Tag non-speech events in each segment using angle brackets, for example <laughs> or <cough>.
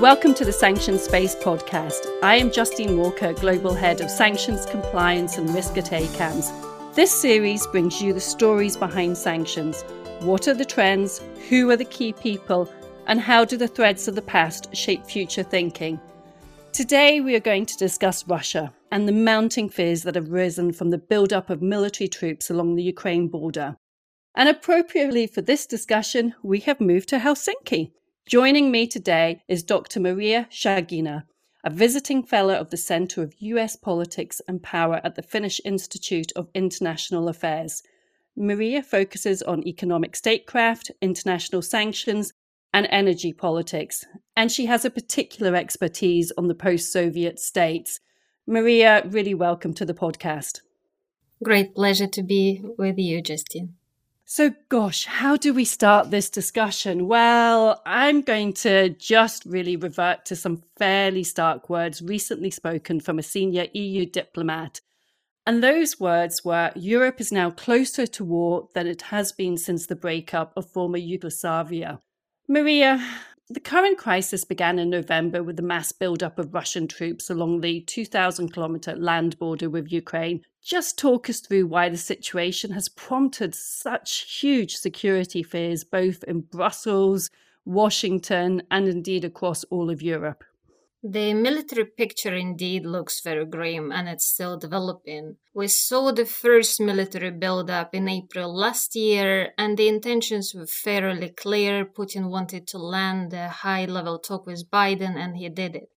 Welcome to the Sanctions Space podcast. I am Justine Walker, Global Head of Sanctions Compliance and Risk at ACAMS. This series brings you the stories behind sanctions. What are the trends? Who are the key people? And how do the threads of the past shape future thinking? Today, we are going to discuss Russia and the mounting fears that have risen from the build-up of military troops along the Ukraine border. And appropriately for this discussion, we have moved to Helsinki. Joining me today is Dr. Maria Shagina, a visiting fellow of the Center of US Politics and Power at the Finnish Institute of International Affairs. Maria focuses on economic statecraft, international sanctions, and energy politics, and she has a particular expertise on the post Soviet states. Maria, really welcome to the podcast. Great pleasure to be with you, Justine. So, gosh, how do we start this discussion? Well, I'm going to just really revert to some fairly stark words recently spoken from a senior EU diplomat. And those words were Europe is now closer to war than it has been since the breakup of former Yugoslavia. Maria, the current crisis began in November with the mass buildup of Russian troops along the 2,000 kilometre land border with Ukraine. Just talk us through why the situation has prompted such huge security fears, both in Brussels, Washington, and indeed across all of Europe. The military picture indeed looks very grim and it's still developing. We saw the first military buildup in April last year, and the intentions were fairly clear. Putin wanted to land a high level talk with Biden, and he did it.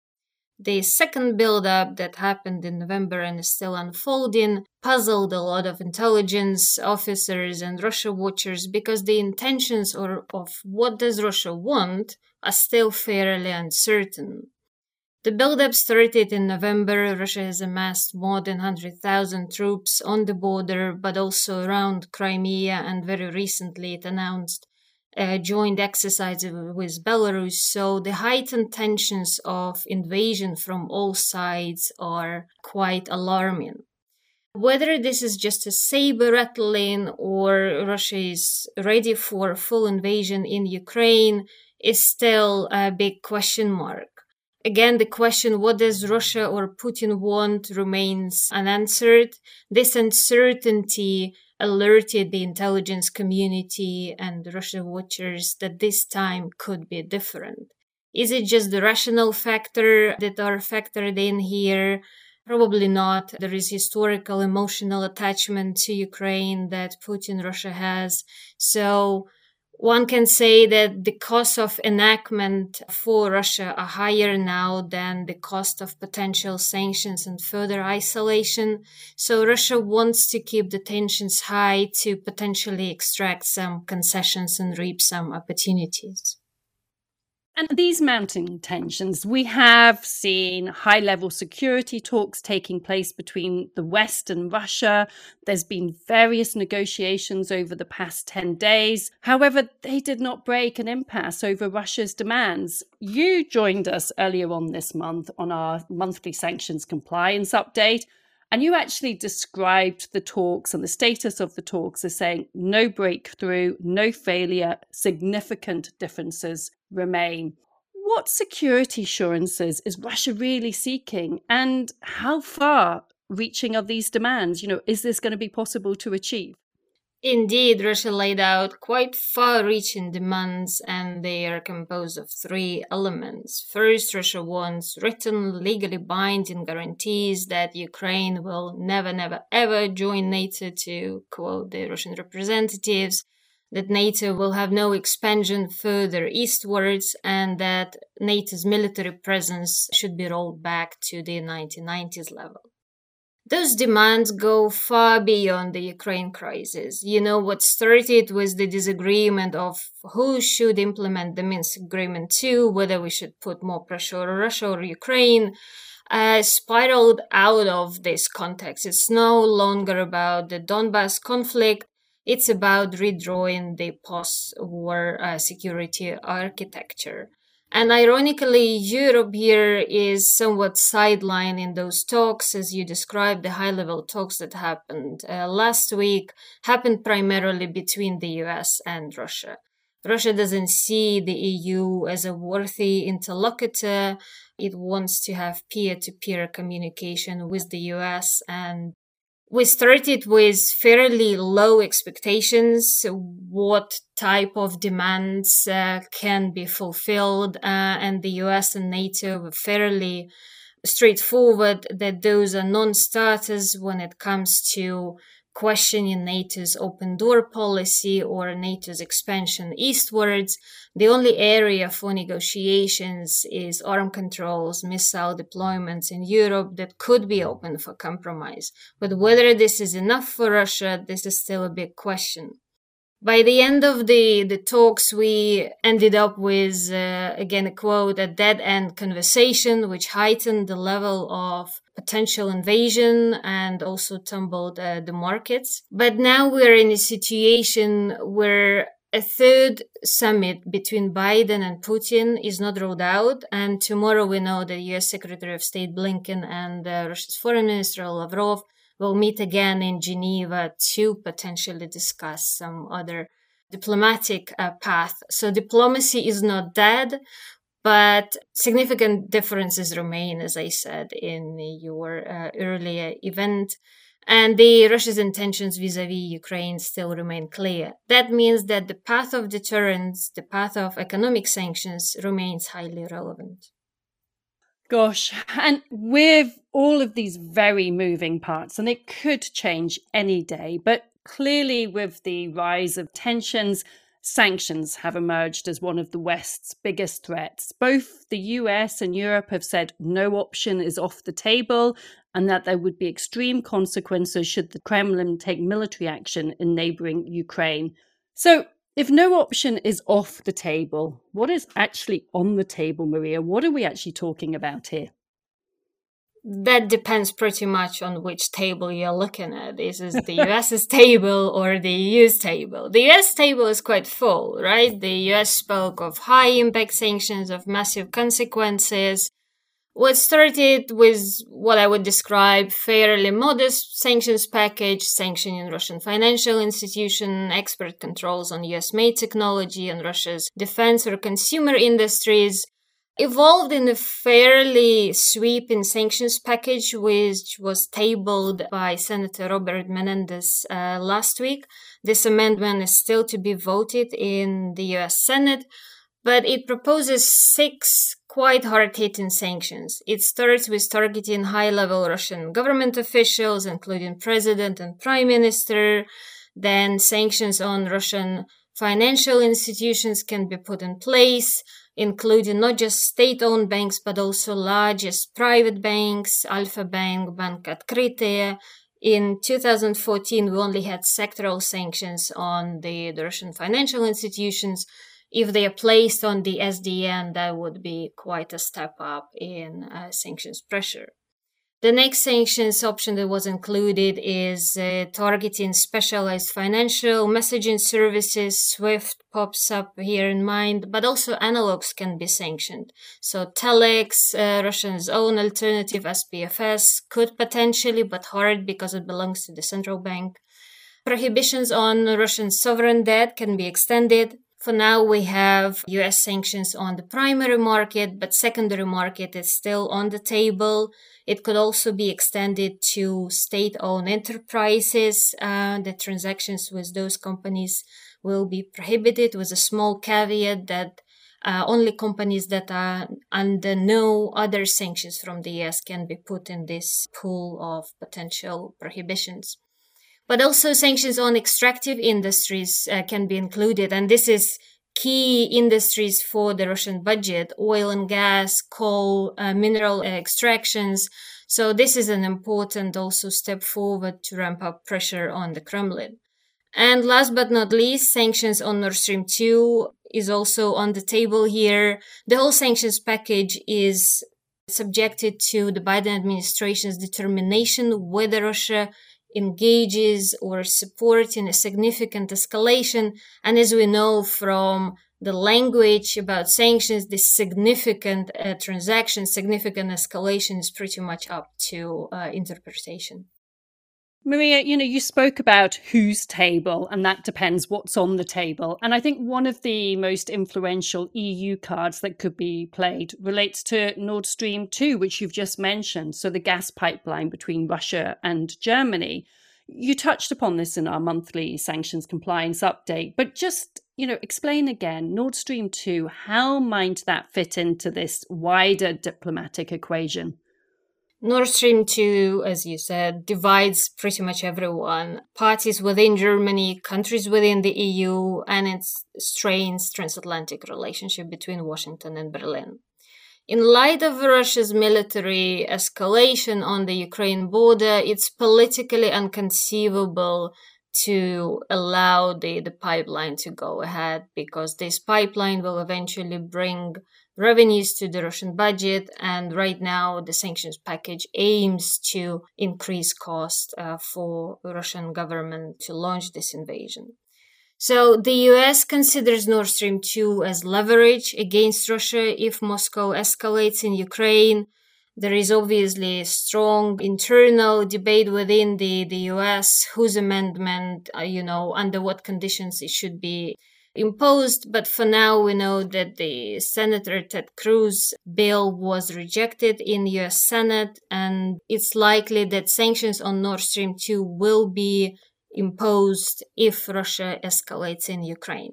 The second buildup that happened in November and is still unfolding puzzled a lot of intelligence officers and Russia watchers because the intentions or of what does Russia want are still fairly uncertain. The buildup started in November. Russia has amassed more than 100,000 troops on the border, but also around Crimea, and very recently it announced joint exercise with Belarus. So the heightened tensions of invasion from all sides are quite alarming. Whether this is just a saber rattling or Russia is ready for full invasion in Ukraine is still a big question mark. Again, the question, what does Russia or Putin want, remains unanswered. This uncertainty alerted the intelligence community and Russia watchers that this time could be different. Is it just the rational factor that are factored in here? Probably not. There is historical emotional attachment to Ukraine that Putin Russia has. So one can say that the cost of enactment for Russia are higher now than the cost of potential sanctions and further isolation. So Russia wants to keep the tensions high to potentially extract some concessions and reap some opportunities. And these mounting tensions, we have seen high level security talks taking place between the West and Russia. There's been various negotiations over the past 10 days. However, they did not break an impasse over Russia's demands. You joined us earlier on this month on our monthly sanctions compliance update. And you actually described the talks and the status of the talks as saying no breakthrough, no failure, significant differences remain. What security assurances is Russia really seeking, and how far reaching are these demands? You know, is this going to be possible to achieve? Indeed, Russia laid out quite far reaching demands, and they are composed of three elements. First, Russia wants written, legally binding guarantees that Ukraine will never, never, ever join NATO, to quote the Russian representatives that NATO will have no expansion further eastwards and that NATO's military presence should be rolled back to the 1990s level. Those demands go far beyond the Ukraine crisis. You know, what started with the disagreement of who should implement the Minsk agreement to, whether we should put more pressure on Russia or Ukraine, uh, spiraled out of this context. It's no longer about the Donbass conflict it's about redrawing the post-war uh, security architecture. And ironically, Europe here is somewhat sidelined in those talks, as you described. The high level talks that happened uh, last week happened primarily between the US and Russia. Russia doesn't see the EU as a worthy interlocutor. It wants to have peer to peer communication with the US and we started with fairly low expectations what type of demands uh, can be fulfilled uh, and the us and nato were fairly straightforward that those are non-starters when it comes to questioning NATO's open door policy or NATO's expansion eastwards. The only area for negotiations is arm controls, missile deployments in Europe that could be open for compromise. But whether this is enough for Russia, this is still a big question by the end of the, the talks, we ended up with, uh, again, a quote, a dead end conversation, which heightened the level of potential invasion and also tumbled uh, the markets. But now we're in a situation where a third summit between Biden and Putin is not ruled out. And tomorrow we know that US Secretary of State Blinken and uh, Russia's Foreign Minister Lavrov will meet again in Geneva to potentially discuss some other diplomatic uh, path. So diplomacy is not dead, but significant differences remain, as I said in your uh, earlier event. And the Russia's intentions vis-a-vis Ukraine still remain clear. That means that the path of deterrence, the path of economic sanctions remains highly relevant. Gosh, and with all of these very moving parts, and it could change any day, but clearly with the rise of tensions, sanctions have emerged as one of the West's biggest threats. Both the US and Europe have said no option is off the table and that there would be extreme consequences should the Kremlin take military action in neighboring Ukraine. So, if no option is off the table, what is actually on the table, Maria? What are we actually talking about here? That depends pretty much on which table you're looking at. This Is the <laughs> US's table or the EU's table? The US table is quite full, right? The US spoke of high impact sanctions, of massive consequences. What started with what I would describe fairly modest sanctions package, sanctioning Russian financial institution, export controls on US made technology and Russia's defense or consumer industries, evolved in a fairly sweeping sanctions package, which was tabled by Senator Robert Menendez uh, last week. This amendment is still to be voted in the US Senate but it proposes six quite hard-hitting sanctions. It starts with targeting high-level Russian government officials, including president and prime minister. Then sanctions on Russian financial institutions can be put in place, including not just state-owned banks, but also largest private banks, Alfa Bank, Bank Открытие, in 2014, we only had sectoral sanctions on the, the, Russian financial institutions if they are placed on the SDN, that would be quite a step up in uh, sanctions pressure. The next sanctions option that was included is uh, targeting specialized financial messaging services. SWIFT pops up here in mind, but also analogs can be sanctioned. So Telex, uh, Russia's own alternative SPFS, could potentially, but hard because it belongs to the central bank. Prohibitions on Russian sovereign debt can be extended. For now, we have US sanctions on the primary market, but secondary market is still on the table. It could also be extended to state owned enterprises. Uh, the transactions with those companies will be prohibited with a small caveat that uh, only companies that are under no other sanctions from the US can be put in this pool of potential prohibitions but also sanctions on extractive industries uh, can be included. And this is key industries for the Russian budget, oil and gas, coal, uh, mineral extractions. So this is an important also step forward to ramp up pressure on the Kremlin. And last but not least, sanctions on Nord Stream 2 is also on the table here. The whole sanctions package is subjected to the Biden administration's determination whether Russia engages or supports in a significant escalation. And as we know from the language about sanctions, this significant uh, transaction, significant escalation is pretty much up to uh, interpretation. Maria, you know, you spoke about whose table, and that depends what's on the table. And I think one of the most influential EU cards that could be played relates to Nord Stream 2, which you've just mentioned. So the gas pipeline between Russia and Germany. You touched upon this in our monthly sanctions compliance update, but just, you know, explain again Nord Stream 2, how might that fit into this wider diplomatic equation? Nord Stream 2, as you said, divides pretty much everyone. Parties within Germany, countries within the EU, and it strains transatlantic relationship between Washington and Berlin. In light of Russia's military escalation on the Ukraine border, it's politically inconceivable to allow the, the pipeline to go ahead because this pipeline will eventually bring revenues to the Russian budget. And right now, the sanctions package aims to increase cost uh, for Russian government to launch this invasion. So the US considers Nord Stream 2 as leverage against Russia if Moscow escalates in Ukraine. There is obviously strong internal debate within the, the US whose amendment, uh, you know, under what conditions it should be imposed. But for now, we know that the Senator Ted Cruz bill was rejected in the US Senate, and it's likely that sanctions on Nord Stream 2 will be imposed if Russia escalates in Ukraine.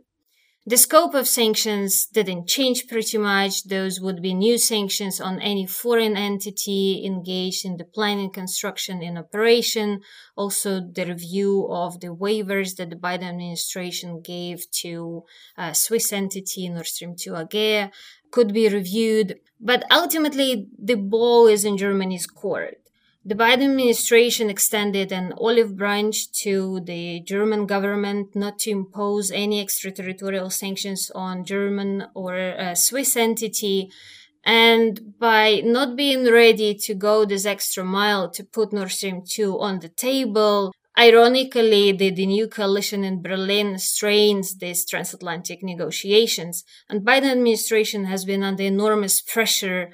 The scope of sanctions didn't change pretty much. Those would be new sanctions on any foreign entity engaged in the planning, construction, and operation. Also, the review of the waivers that the Biden administration gave to a Swiss entity, Nord Stream 2 AG, could be reviewed. But ultimately, the ball is in Germany's court. The Biden administration extended an olive branch to the German government not to impose any extraterritorial sanctions on German or a Swiss entity. And by not being ready to go this extra mile to put Nord Stream 2 on the table, Ironically, the, the new coalition in Berlin strains these transatlantic negotiations, and Biden administration has been under enormous pressure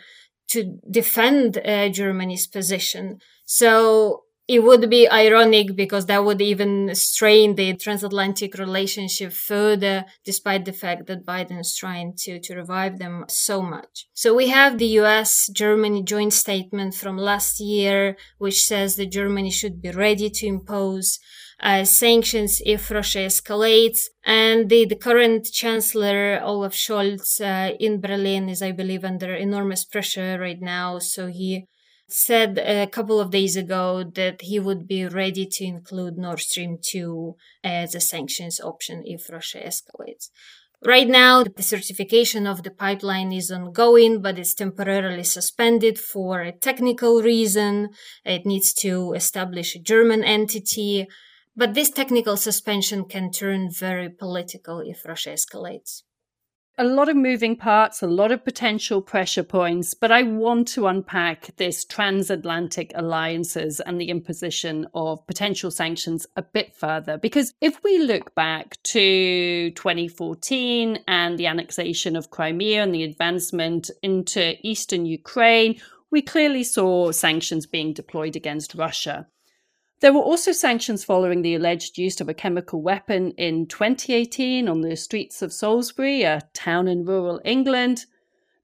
to defend uh, Germany's position. So it would be ironic because that would even strain the transatlantic relationship further, despite the fact that Biden is trying to, to revive them so much. So we have the US Germany joint statement from last year, which says that Germany should be ready to impose uh, sanctions if Russia escalates. And the, the current chancellor, Olaf Scholz, uh, in Berlin is, I believe, under enormous pressure right now. So he said a couple of days ago that he would be ready to include Nord Stream 2 as a sanctions option if Russia escalates. Right now, the certification of the pipeline is ongoing, but it's temporarily suspended for a technical reason. It needs to establish a German entity. But this technical suspension can turn very political if Russia escalates. A lot of moving parts, a lot of potential pressure points, but I want to unpack this transatlantic alliances and the imposition of potential sanctions a bit further. Because if we look back to 2014 and the annexation of Crimea and the advancement into eastern Ukraine, we clearly saw sanctions being deployed against Russia. There were also sanctions following the alleged use of a chemical weapon in 2018 on the streets of Salisbury, a town in rural England.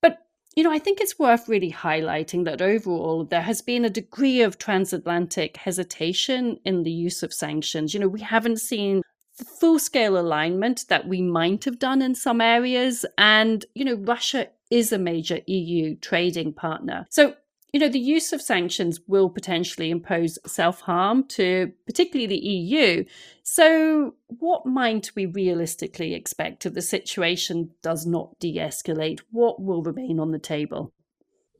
But, you know, I think it's worth really highlighting that overall there has been a degree of transatlantic hesitation in the use of sanctions. You know, we haven't seen full scale alignment that we might have done in some areas. And, you know, Russia is a major EU trading partner. So you know, the use of sanctions will potentially impose self harm to particularly the EU. So, what might we realistically expect if the situation does not de escalate? What will remain on the table?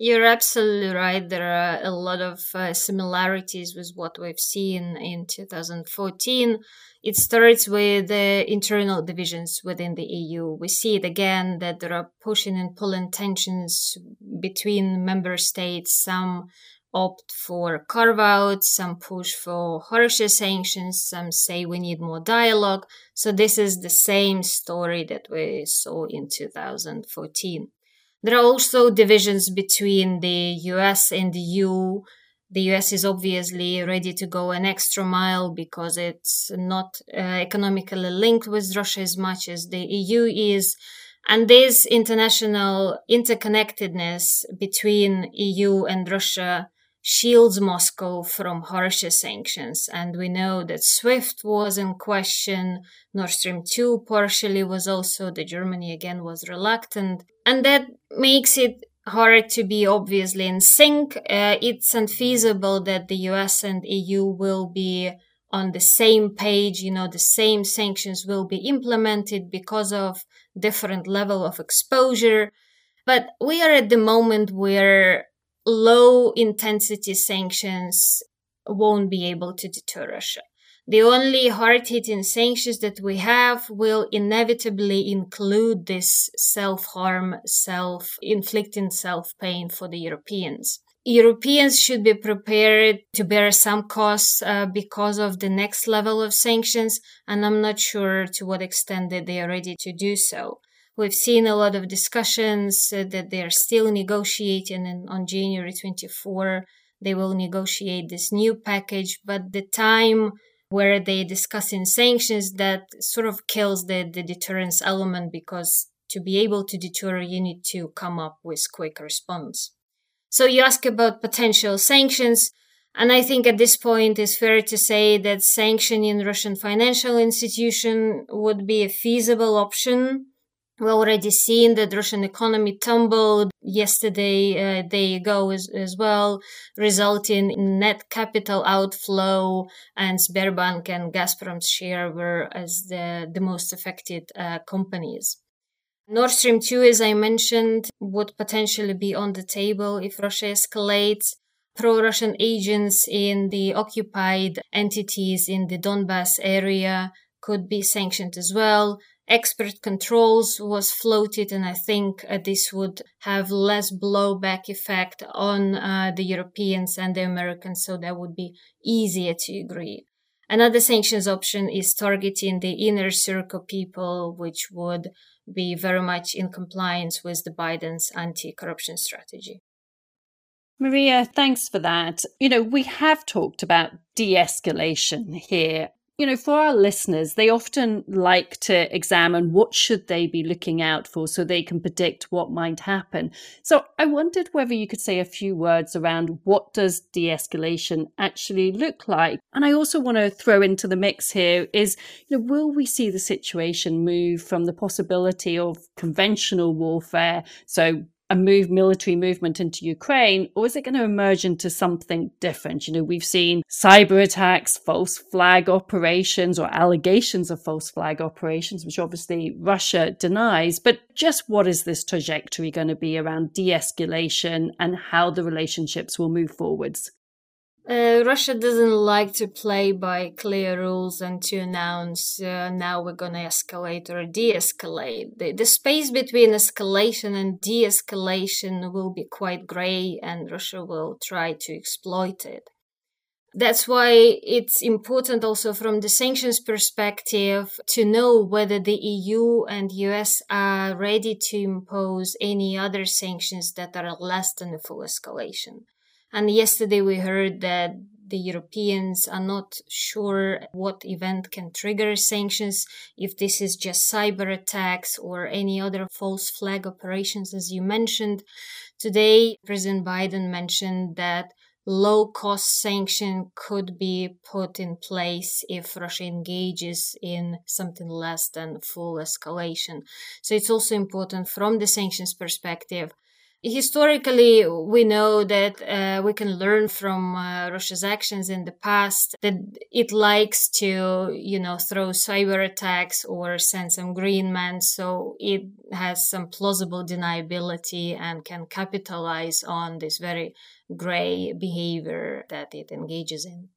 You're absolutely right. There are a lot of uh, similarities with what we've seen in 2014. It starts with the internal divisions within the EU. We see it again that there are pushing and pulling tensions between member states. Some opt for carve outs, some push for harsher sanctions, some say we need more dialogue. So this is the same story that we saw in 2014. There are also divisions between the US and the EU The US is obviously ready to go an extra mile because it's not uh, economically linked with Russia as much as the EU is. And this international interconnectedness between EU and Russia shields Moscow from harsher sanctions. And we know that SWIFT was in question. Nord Stream 2 partially was also, the Germany again was reluctant. And that makes it hard to be obviously in sync. Uh, it's unfeasible that the US and EU will be on the same page, you know, the same sanctions will be implemented because of different level of exposure. But we are at the moment where low intensity sanctions won't be able to deter Russia. The only hard hitting sanctions that we have will inevitably include this self harm, self inflicting self pain for the Europeans. Europeans should be prepared to bear some costs uh, because of the next level of sanctions, and I'm not sure to what extent that they are ready to do so. We've seen a lot of discussions uh, that they are still negotiating, and on January 24, they will negotiate this new package, but the time where they discussing sanctions that sort of kills the, the deterrence element because to be able to deter you need to come up with quick response. So you ask about potential sanctions and i think at this point it's fair to say that sanctioning russian financial institution would be a feasible option we already seen that Russian economy tumbled yesterday, uh, day ago as, as well, resulting in net capital outflow and Sberbank and Gazprom's share were as the, the most affected uh, companies. Nord Stream 2, as I mentioned, would potentially be on the table if Russia escalates. Pro Russian agents in the occupied entities in the Donbass area could be sanctioned as well export controls was floated, and I think uh, this would have less blowback effect on uh, the Europeans and the Americans, so that would be easier to agree. Another sanctions option is targeting the inner circle people, which would be very much in compliance with the Biden's anti-corruption strategy. Maria, thanks for that. You know, we have talked about de escalation here you know for our listeners they often like to examine what should they be looking out for so they can predict what might happen. So i wondered whether you could say a few words around what does de-escalation actually look like? And i also want to throw into the mix here is you know will we see the situation move from the possibility of conventional warfare so a move military movement into Ukraine, or is it going to emerge into something different? You know, we've seen cyber attacks, false flag operations, or allegations of false flag operations, which obviously Russia denies. But just what is this trajectory going to be around de escalation and how the relationships will move forwards? Uh, Russia doesn't like to play by clear rules and to announce uh, now we're going to escalate or de escalate. The, the space between escalation and de escalation will be quite gray, and Russia will try to exploit it. That's why it's important also from the sanctions perspective to know whether the EU and US are ready to impose any other sanctions that are less than a full escalation. And yesterday we heard that the Europeans are not sure what event can trigger sanctions, if this is just cyber attacks or any other false flag operations, as you mentioned. Today, President Biden mentioned that low cost sanction could be put in place if Russia engages in something less than full escalation. So it's also important from the sanctions perspective Historically, we know that uh, we can learn from uh, Russia's actions in the past that it likes to, you know, throw cyber attacks or send some green men. So it has some plausible deniability and can capitalize on this very gray behavior that it engages in.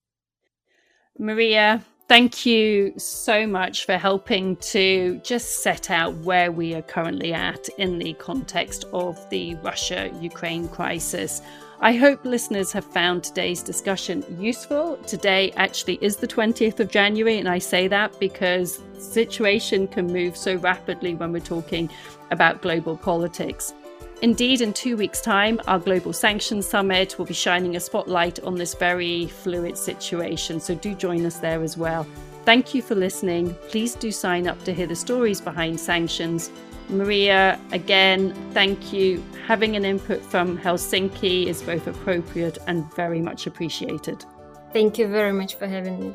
Maria, Thank you so much for helping to just set out where we are currently at in the context of the Russia Ukraine crisis. I hope listeners have found today's discussion useful. Today actually is the 20th of January, and I say that because situation can move so rapidly when we're talking about global politics. Indeed, in two weeks' time, our Global Sanctions Summit will be shining a spotlight on this very fluid situation, so do join us there as well. Thank you for listening. Please do sign up to hear the stories behind sanctions. Maria, again, thank you. Having an input from Helsinki is both appropriate and very much appreciated. Thank you very much for having me.